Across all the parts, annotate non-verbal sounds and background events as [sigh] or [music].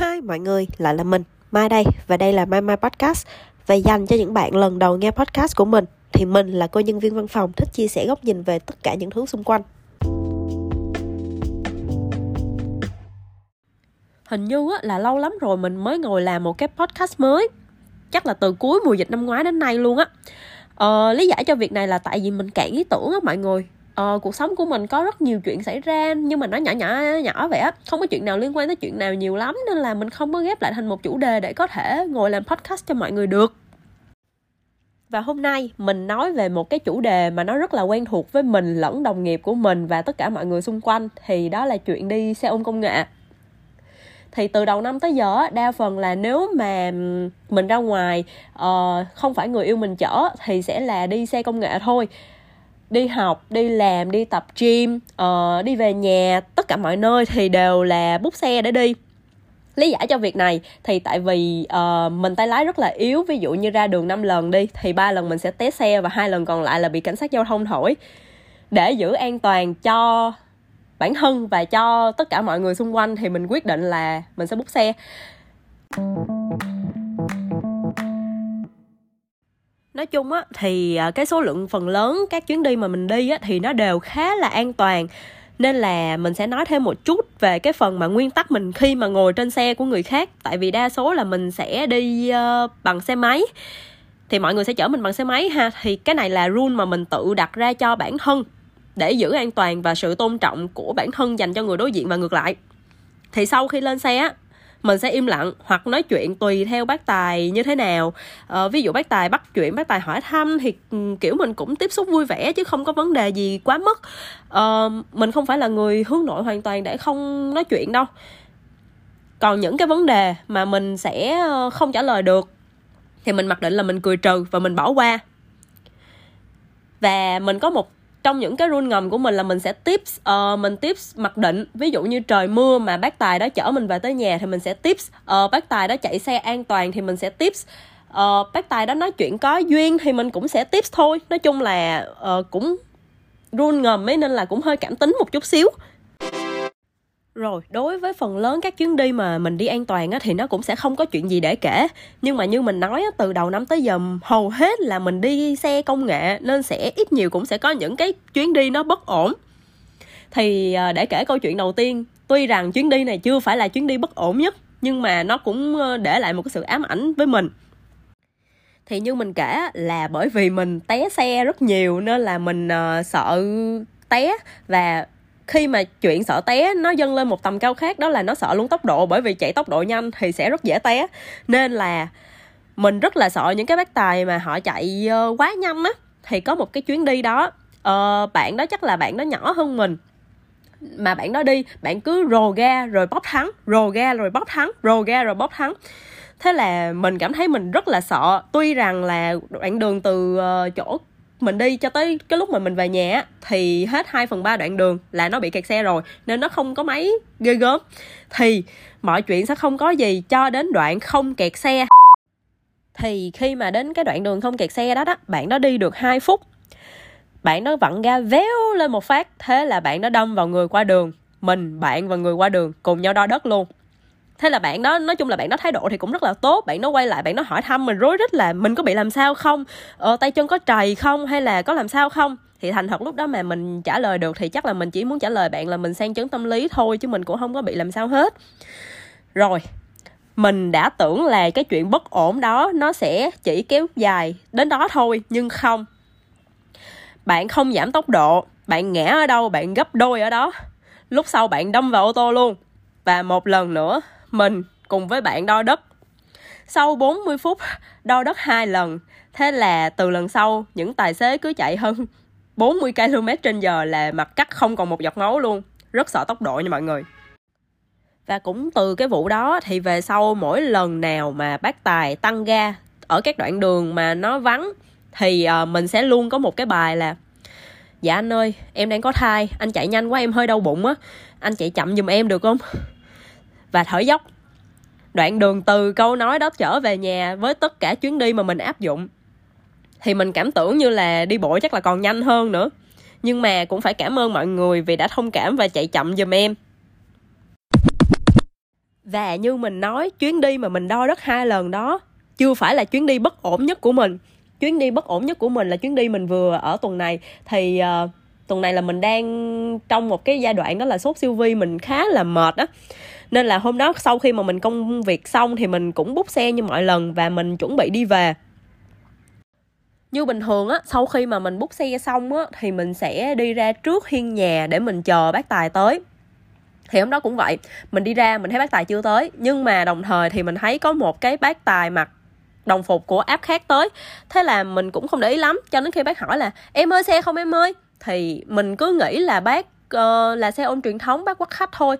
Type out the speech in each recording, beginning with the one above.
Hi mọi người, lại là mình, Mai đây và đây là Mai Mai Podcast. Và dành cho những bạn lần đầu nghe podcast của mình thì mình là cô nhân viên văn phòng thích chia sẻ góc nhìn về tất cả những thứ xung quanh. Hình như là lâu lắm rồi mình mới ngồi làm một cái podcast mới. Chắc là từ cuối mùa dịch năm ngoái đến nay luôn á. Ờ, Lý giải cho việc này là tại vì mình cạn ý tưởng á mọi người uh, cuộc sống của mình có rất nhiều chuyện xảy ra nhưng mà nó nhỏ nhỏ nhỏ vậy á. Không có chuyện nào liên quan tới chuyện nào nhiều lắm nên là mình không có ghép lại thành một chủ đề để có thể ngồi làm podcast cho mọi người được. Và hôm nay mình nói về một cái chủ đề mà nó rất là quen thuộc với mình lẫn đồng nghiệp của mình và tất cả mọi người xung quanh thì đó là chuyện đi xe ôm công nghệ. Thì từ đầu năm tới giờ đa phần là nếu mà mình ra ngoài uh, không phải người yêu mình chở thì sẽ là đi xe công nghệ thôi đi học đi làm đi tập gym uh, đi về nhà tất cả mọi nơi thì đều là bút xe để đi. Lý giải cho việc này thì tại vì uh, mình tay lái rất là yếu ví dụ như ra đường 5 lần đi thì ba lần mình sẽ té xe và hai lần còn lại là bị cảnh sát giao thông thổi. Để giữ an toàn cho bản thân và cho tất cả mọi người xung quanh thì mình quyết định là mình sẽ bút xe. Nói chung á thì à, cái số lượng phần lớn các chuyến đi mà mình đi á thì nó đều khá là an toàn. Nên là mình sẽ nói thêm một chút về cái phần mà nguyên tắc mình khi mà ngồi trên xe của người khác. Tại vì đa số là mình sẽ đi uh, bằng xe máy. Thì mọi người sẽ chở mình bằng xe máy ha. Thì cái này là rule mà mình tự đặt ra cho bản thân để giữ an toàn và sự tôn trọng của bản thân dành cho người đối diện và ngược lại. Thì sau khi lên xe á mình sẽ im lặng hoặc nói chuyện tùy theo bác tài như thế nào. Ờ, ví dụ bác tài bắt chuyện bác tài hỏi thăm thì ừ, kiểu mình cũng tiếp xúc vui vẻ chứ không có vấn đề gì quá mức. Ờ, mình không phải là người hướng nội hoàn toàn để không nói chuyện đâu. Còn những cái vấn đề mà mình sẽ ờ, không trả lời được thì mình mặc định là mình cười trừ và mình bỏ qua. Và mình có một trong những cái rule ngầm của mình là mình sẽ tips uh, mình tips mặc định. Ví dụ như trời mưa mà bác tài đó chở mình về tới nhà thì mình sẽ tips uh, bác tài đó chạy xe an toàn thì mình sẽ tips uh, bác tài đó nói chuyện có duyên thì mình cũng sẽ tips thôi. Nói chung là uh, cũng rule ngầm ấy nên là cũng hơi cảm tính một chút xíu rồi, đối với phần lớn các chuyến đi mà mình đi an toàn á, thì nó cũng sẽ không có chuyện gì để kể. Nhưng mà như mình nói á, từ đầu năm tới giờ hầu hết là mình đi xe công nghệ nên sẽ ít nhiều cũng sẽ có những cái chuyến đi nó bất ổn. Thì à, để kể câu chuyện đầu tiên, tuy rằng chuyến đi này chưa phải là chuyến đi bất ổn nhất, nhưng mà nó cũng ờ, để lại một cái sự ám ảnh với mình thì như mình kể là bởi vì mình té xe rất nhiều nên là mình uh, sợ té và khi mà chuyện sợ té nó dâng lên một tầm cao khác đó là nó sợ luôn tốc độ bởi vì chạy tốc độ nhanh thì sẽ rất dễ té. Nên là mình rất là sợ những cái bác tài mà họ chạy ờ, quá nhanh á thì có một cái chuyến đi đó. Uh, bạn đó chắc là bạn đó nhỏ hơn mình mà bạn đó đi bạn cứ rồ ga rồi bóp thắng rồ ga rồi bóp thắng rồ ga rồi bóp thắng thế là mình cảm thấy mình rất là sợ. Tuy rằng là đoạn đường từ ờ, chỗ mình đi cho tới cái lúc mà mình về nhà thì hết 2 phần ba đoạn đường là nó bị kẹt xe rồi, nên nó không có máy ghê gớm. Thì mọi chuyện sẽ không có gì cho đến đoạn không kẹt xe. Thì khi mà đến cái đoạn đường không kẹt xe đó đó, bạn đó đi được 2 phút. Bạn đó vặn ga véo lên một phát, thế là bạn đó đâm vào người qua đường. Mình, bạn và người qua đường cùng nhau đo đất luôn thế là bạn đó nói chung là bạn đó thái độ thì cũng rất là tốt bạn nó quay lại bạn nó hỏi thăm mình rối rít là mình có bị làm sao không? Ờ, tay chân có trầy không hay là có làm sao không? Thì thành thật lúc đó mà mình trả lời được thì chắc là mình chỉ muốn trả lời bạn là mình sang chấn tâm lý thôi chứ mình cũng không có bị làm sao hết. Rồi mình đã tưởng là cái chuyện bất ổn đó nó sẽ chỉ kéo dài đến đó thôi nhưng không. Bạn không giảm tốc độ bạn ngã ở đâu bạn gấp đôi ở đó. Lúc sau bạn đâm vào ô tô luôn. Và một lần nữa mình cùng với bạn đo đất. Sau 40 phút đo đất hai lần, thế là từ lần sau những tài xế cứ chạy hơn 40 km trên giờ là mặt cắt không còn một giọt máu luôn. Rất sợ tốc độ nha mọi người. Và cũng từ cái vụ đó thì về sau mỗi lần nào mà bác Tài tăng ga ở các đoạn đường mà nó vắng thì ờ, mình sẽ luôn có một cái bài là Dạ anh ơi, em đang có thai, anh chạy nhanh quá em hơi đau bụng á, anh chạy chậm giùm em được không? Và thở dốc. Đoạn đường từ câu nói đó trở về nhà với tất cả chuyến đi mà mình áp dụng. Thì mình cảm tưởng như là đi bộ chắc là còn nhanh hơn nữa. Nhưng mà cũng phải cảm ơn mọi người vì đã thông cảm và chạy chậm giùm em. Và như mình nói chuyến đi mà mình đo đất hai lần đó chưa phải là chuyến đi bất ổn nhất của mình. Chuyến đi bất ổn nhất của mình là chuyến đi mình vừa ở tuần này. Thì uh, tuần này là mình đang trong một cái giai đoạn đó là sốt siêu vi mình khá là mệt á nên là hôm đó sau khi mà mình công việc xong thì mình cũng bút xe như mọi lần và mình chuẩn bị đi về. Như bình thường á sau khi mà mình bút xe xong á thì mình sẽ đi ra trước hiên nhà để mình chờ bác tài tới. Thì hôm đó cũng vậy mình đi ra mình thấy bác tài chưa tới nhưng mà đồng thời thì mình thấy có một cái bác tài mặc đồng phục của app khác tới. Thế là mình cũng không để ý lắm cho đến khi bác hỏi là em ơi xe không em ơi? Thì mình cứ nghĩ là bác uh, là xe ôm truyền thống bác quắt khách thôi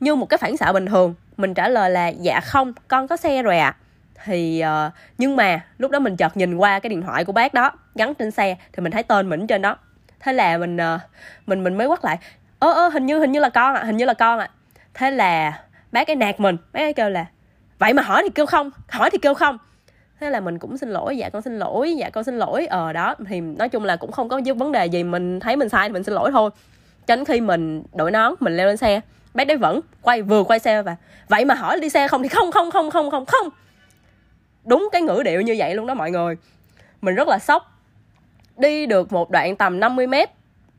như một cái phản xạ bình thường. Mình trả lời là dạ không con có xe rồi ạ. À. thì uh, nhưng mà lúc đó mình chợt nhìn qua cái điện thoại của bác đó gắn trên xe thì mình thấy tên mình trên đó. Thế là mình uh, mình mình mới quát lại ơ ơ hình như hình như là con ạ à, hình như là con ạ. À. thế là bác ấy nạt mình bác ấy kêu là vậy mà hỏi thì kêu không hỏi thì kêu không. Thế là mình cũng xin lỗi dạ con xin lỗi dạ con xin lỗi. Ờ đó thì nói chung là cũng không có vấn đề gì mình thấy mình sai thì mình xin lỗi thôi cho đến khi mình đổi nón mình leo lên xe. Bác đấy vẫn quay vừa quay xe và vậy mà hỏi đi xe không thì không không không không không không. Đúng cái ngữ điệu như vậy luôn đó mọi người. Mình rất là sốc. Đi được một đoạn tầm 50 mét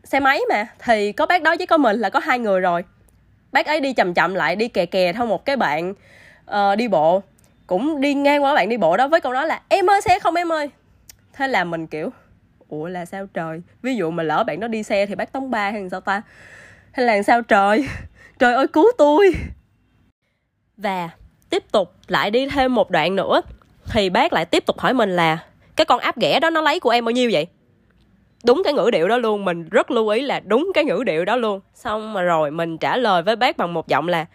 xe máy mà thì có bác đó với có mình là có hai người rồi. Bác ấy đi chậm chậm lại đi kè kè theo một cái bạn uh, đi bộ. Cũng đi ngang qua bạn đi bộ đó với câu nói là em ơi xe không em ơi. Thế là mình kiểu ủa là sao trời? Ví dụ mà lỡ bạn đó đi xe thì bác tống ba hay sao ta? Hay là sao trời? [laughs] Trời ơi, cứu tôi! Và tiếp tục lại đi thêm một đoạn nữa. Thì bác lại tiếp tục hỏi mình là, cái con áp ghẻ đó nó lấy của em bao nhiêu vậy? Đúng cái ngữ điệu đó luôn, mình rất lưu ý là đúng cái ngữ điệu đó luôn. Xong mà rồi mình trả lời với bác bằng một giọng là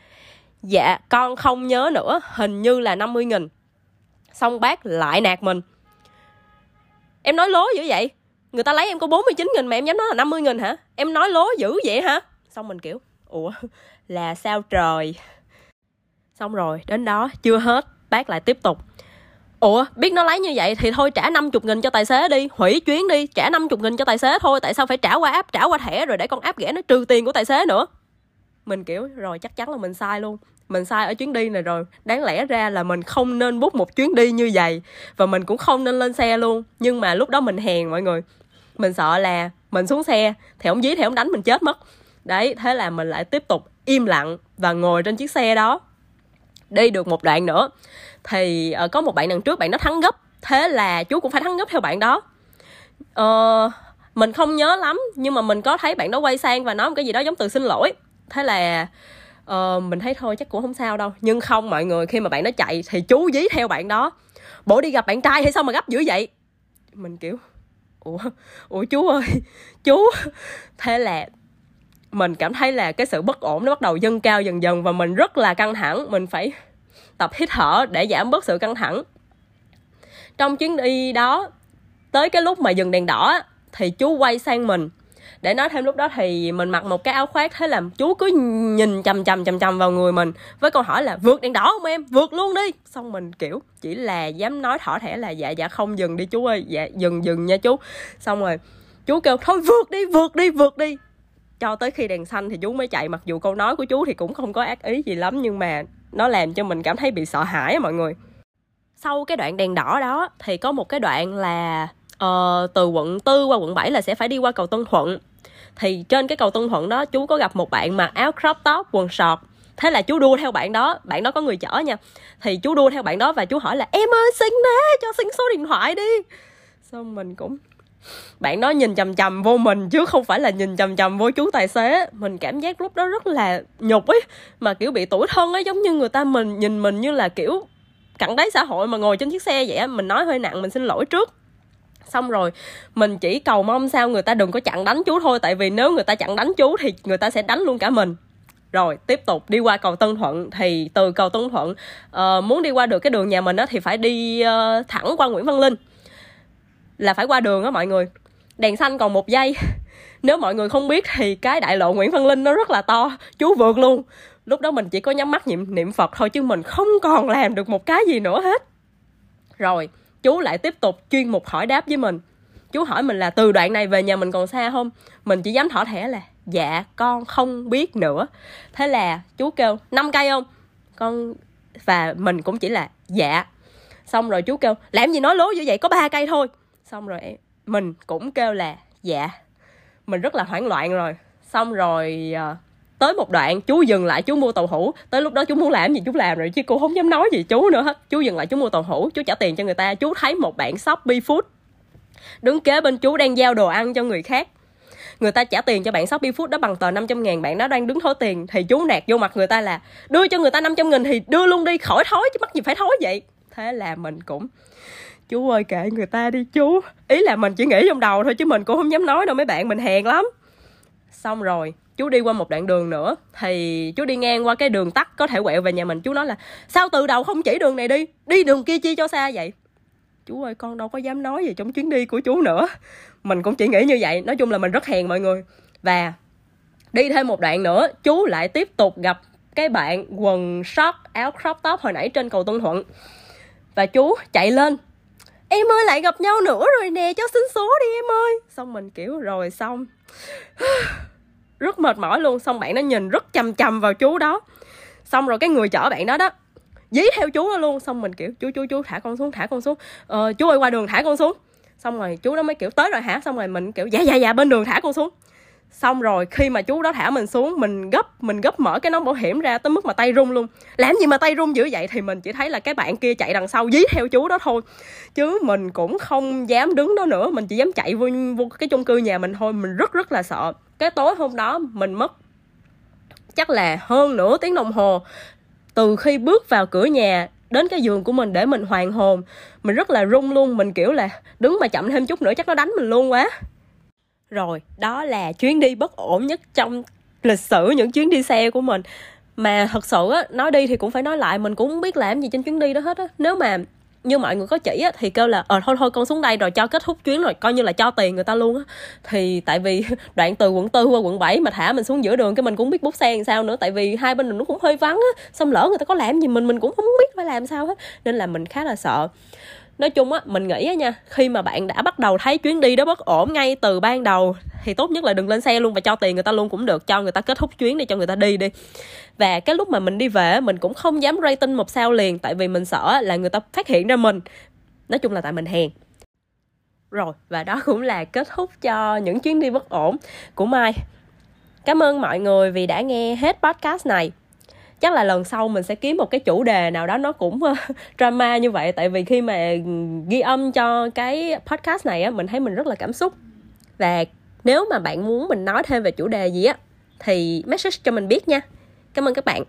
dạ con không nhớ nữa, hình như là 50 nghìn. Xong bác lại nạt mình. Em nói lố dữ vậy? Người ta lấy em có 49 nghìn mà em dám nói là 50 nghìn hả? Em nói lố dữ vậy hả? Xong mình kiểu, ủa, là sao trời? Xong rồi, đến đó, chưa hết, bác lại tiếp tục. Ủa, biết nó lấy như vậy thì thôi trả 50 nghìn cho tài xế đi, Hủy chuyến đi, trả 50 nghìn cho tài xế thôi, Tại sao phải trả qua app, trả qua thẻ rồi để con app ghẻ nó trừ tiền của tài xế nữa? Mình kiểu, rồi, chắc chắn là mình sai luôn. Mình sai ở chuyến đi này rồi. Đáng lẽ ra là mình không nên bút một chuyến đi như vậy và mình cũng không nên lên xe luôn. Nhưng mà lúc đó mình hèn mọi người mình sợ là mình xuống xe thì ông dí thì ông đánh mình chết mất. Đấy thế là mình lại tiếp tục im lặng và ngồi trên chiếc xe đó. Đi được một đoạn nữa thì uh, có một bạn đằng trước bạn nó thắng gấp. Thế là chú cũng phải thắng gấp theo bạn đó. Uh, mình không nhớ lắm nhưng mà mình có thấy bạn đó quay sang và nói một cái gì đó giống từ xin lỗi. Thế là uh, mình thấy thôi chắc cũng không sao đâu. Nhưng không mọi người khi mà bạn nó chạy thì chú dí theo bạn đó. Bộ đi gặp bạn trai hay sao mà gấp dữ vậy? Mình kiểu ủa ủa chú ơi, [laughs] chú thế là mình cảm thấy là cái sự bất ổn nó bắt đầu dâng cao dần dần và mình rất là căng thẳng, mình phải tập hít thở để giảm bớt sự căng thẳng. Trong chuyến đi đó, tới cái lúc mà dừng đèn đỏ thì chú quay sang mình để nói thêm lúc đó thì mình mặc một cái áo khoác thế là chú cứ nhìn chằm chằm chằm chằm vào người mình, với câu hỏi là, vượt đèn đỏ không em? Vượt luôn đi. Xong mình, kiểu, chỉ là dám nói thỏ thẻ là dạ dạ không dừng đi chú ơi dạ dừng dừng nha chú. Xong rồi, chú kêu, thôi vượt đi vượt đi vượt đi. Cho tới khi đèn xanh thì chú mới chạy, mặc dù câu nói của chú thì cũng không có ác ý gì lắm, nhưng mà nó làm cho mình cảm thấy bị sợ hãi mọi người. Sau cái đoạn đèn đỏ đó thì có một cái đoạn là uh, từ quận 4 qua quận 7 là sẽ phải đi qua cầu Tân Thuận. Thì trên cái cầu Tân Thuận đó chú có gặp một bạn mặc áo crop top quần sọt thế là chú đua theo bạn đó bạn đó có người chở nha. Thì chú đua theo bạn đó và chú hỏi là em ơi xin nè cho xin số điện thoại đi. Xong mình cũng bạn đó nhìn chầm chầm vô mình chứ không phải là nhìn chầm chầm vô chú tài xế. Mình cảm giác lúc đó rất là nhục ấy mà kiểu bị tủi thân ấy giống như người ta mình nhìn mình như là kiểu cặn đáy xã hội mà ngồi trên chiếc xe vậy á. Mình nói hơi nặng mình xin lỗi trước xong rồi mình chỉ cầu mong sao người ta đừng có chặn đánh chú thôi tại vì nếu người ta chặn đánh chú thì người ta sẽ đánh luôn cả mình. Rồi tiếp tục đi qua cầu Tân Thuận. Thì từ cầu Tân Thuận uh, muốn đi qua được cái đường nhà mình đó thì phải đi uh, thẳng qua Nguyễn Văn Linh. Là phải qua đường á mọi người. Đèn xanh còn một giây. [laughs] Nếu mọi người không biết thì cái đại lộ Nguyễn Văn Linh nó rất là to chú vượt luôn. Lúc đó mình chỉ có nhắm mắt niệm niệm Phật thôi chứ mình không còn làm được một cái gì nữa hết. Rồi chú lại tiếp tục chuyên mục hỏi đáp với mình. Chú hỏi mình là từ đoạn này về nhà mình còn xa không? Mình chỉ dám thỏ thẻ là dạ con không biết nữa. Thế là chú kêu năm cây không? Con và mình cũng chỉ là dạ. Xong rồi chú kêu làm gì nói lố như vậy? Có ba cây thôi. Xong rồi mình cũng kêu là dạ. Mình rất là hoảng loạn rồi. Xong rồi uh, tới một đoạn, chú dừng lại, chú mua tàu hũ tới lúc đó chú muốn làm gì, chú làm rồi, chứ cô không dám nói gì chú nữa. Hết chú dừng lại, chú mua tàu hũ chú trả tiền cho người ta. Chú thấy một bạn shopee food đứng kế bên chú đang giao đồ ăn cho người khác. Người ta trả tiền cho bạn Shopee Food đó bằng tờ 500 ngàn, bạn nó đang đứng thối tiền. Thì chú nạt vô mặt người ta là, đưa cho người ta 500 nghìn thì đưa luôn đi, khỏi thối, chứ mắc gì phải thối vậy. Thế là mình cũng, chú ơi, kệ người ta đi chú. Ý là mình chỉ nghĩ trong đầu thôi, chứ mình cũng không dám nói đâu, mấy bạn mình hèn lắm. Xong rồi chú đi qua một đoạn đường nữa, thì chú đi ngang qua cái đường tắt có thể quẹo về nhà mình. Chú nói là, sao từ đầu không chỉ đường này đi? Đi đường kia chi cho xa vậy? Chú ơi, con đâu có dám nói gì trong chuyến đi của chú nữa. Mình cũng chỉ nghĩ như vậy. Nói chung là mình rất hèn mọi người. Và đi thêm một đoạn nữa, chú lại tiếp tục gặp cái bạn quần short, áo crop top hồi nãy trên cầu Tân Thuận. Và chú chạy lên. Em ơi, lại gặp nhau nữa rồi nè, cho xin số đi em ơi. Xong mình kiểu, rồi xong. [sighs] rất mệt mỏi luôn xong bạn nó nhìn rất chằm chằm vào chú đó. Xong rồi cái người chở bạn đó đó dí theo chú đó luôn xong mình kiểu chú chú chú thả con xuống thả con xuống. Ờ, chú ơi qua đường thả con xuống. Xong rồi chú đó mới kiểu tới rồi hả? Xong rồi mình kiểu dạ dạ dạ bên đường thả con xuống xong rồi khi mà chú đó thả mình xuống mình gấp mình gấp mở cái nón bảo hiểm ra tới mức mà tay run luôn. Làm gì mà tay run dữ vậy? Thì mình chỉ thấy là cái bạn kia chạy đằng sau dí theo chú đó thôi. Chứ mình cũng không dám đứng đó nữa mình chỉ dám chạy vô, vô cái chung cư nhà mình thôi. Mình rất rất là sợ. Cái tối hôm đó mình mất chắc là hơn nửa tiếng đồng hồ từ khi bước vào cửa nhà đến cái giường của mình để mình hoàn hồn. Mình rất là run luôn mình kiểu là đứng mà chậm thêm chút nữa chắc nó đánh mình luôn quá rồi đó là chuyến đi bất ổn nhất trong lịch sử những chuyến đi xe của mình. Mà thật sự á nói đi thì cũng phải nói lại mình cũng không biết làm gì trên chuyến đi đó hết á. Nếu mà như mọi người có chỉ á, thì kêu là ờ thôi thôi con xuống đây rồi cho kết thúc chuyến rồi coi như là cho tiền người ta luôn á. Thì tại vì [laughs] đoạn từ quận tư qua quận 7 mà thả mình xuống giữa đường cái mình cũng biết bút xe làm sao nữa tại vì hai bên đường nó cũng hơi vắng á. Xong lỡ người ta có làm gì mình mình cũng không biết phải làm sao hết nên là mình khá là sợ nói chung á, mình nghĩ á nha, khi mà bạn đã bắt đầu thấy chuyến đi đó bất ổn ngay từ ban đầu, thì tốt nhất là đừng lên xe luôn và cho tiền người ta luôn cũng được, cho người ta kết thúc chuyến đi, cho người ta đi đi. Và cái lúc mà mình đi về mình cũng không dám rating một sao liền, tại vì mình sợ là người ta phát hiện ra mình. Nói chung là tại mình hèn. Rồi, và đó cũng là kết thúc cho những chuyến đi bất ổn của mai. Cảm ơn mọi người vì đã nghe hết podcast này chắc là lần sau mình sẽ kiếm một cái chủ đề nào đó nó cũng ờ, [laughs] drama như vậy. Tại vì khi mà ghi âm cho cái podcast này á, mình thấy mình rất là cảm xúc. Và nếu mà bạn muốn mình nói thêm về chủ đề gì á, thì message cho mình biết nha. Cảm ơn các bạn.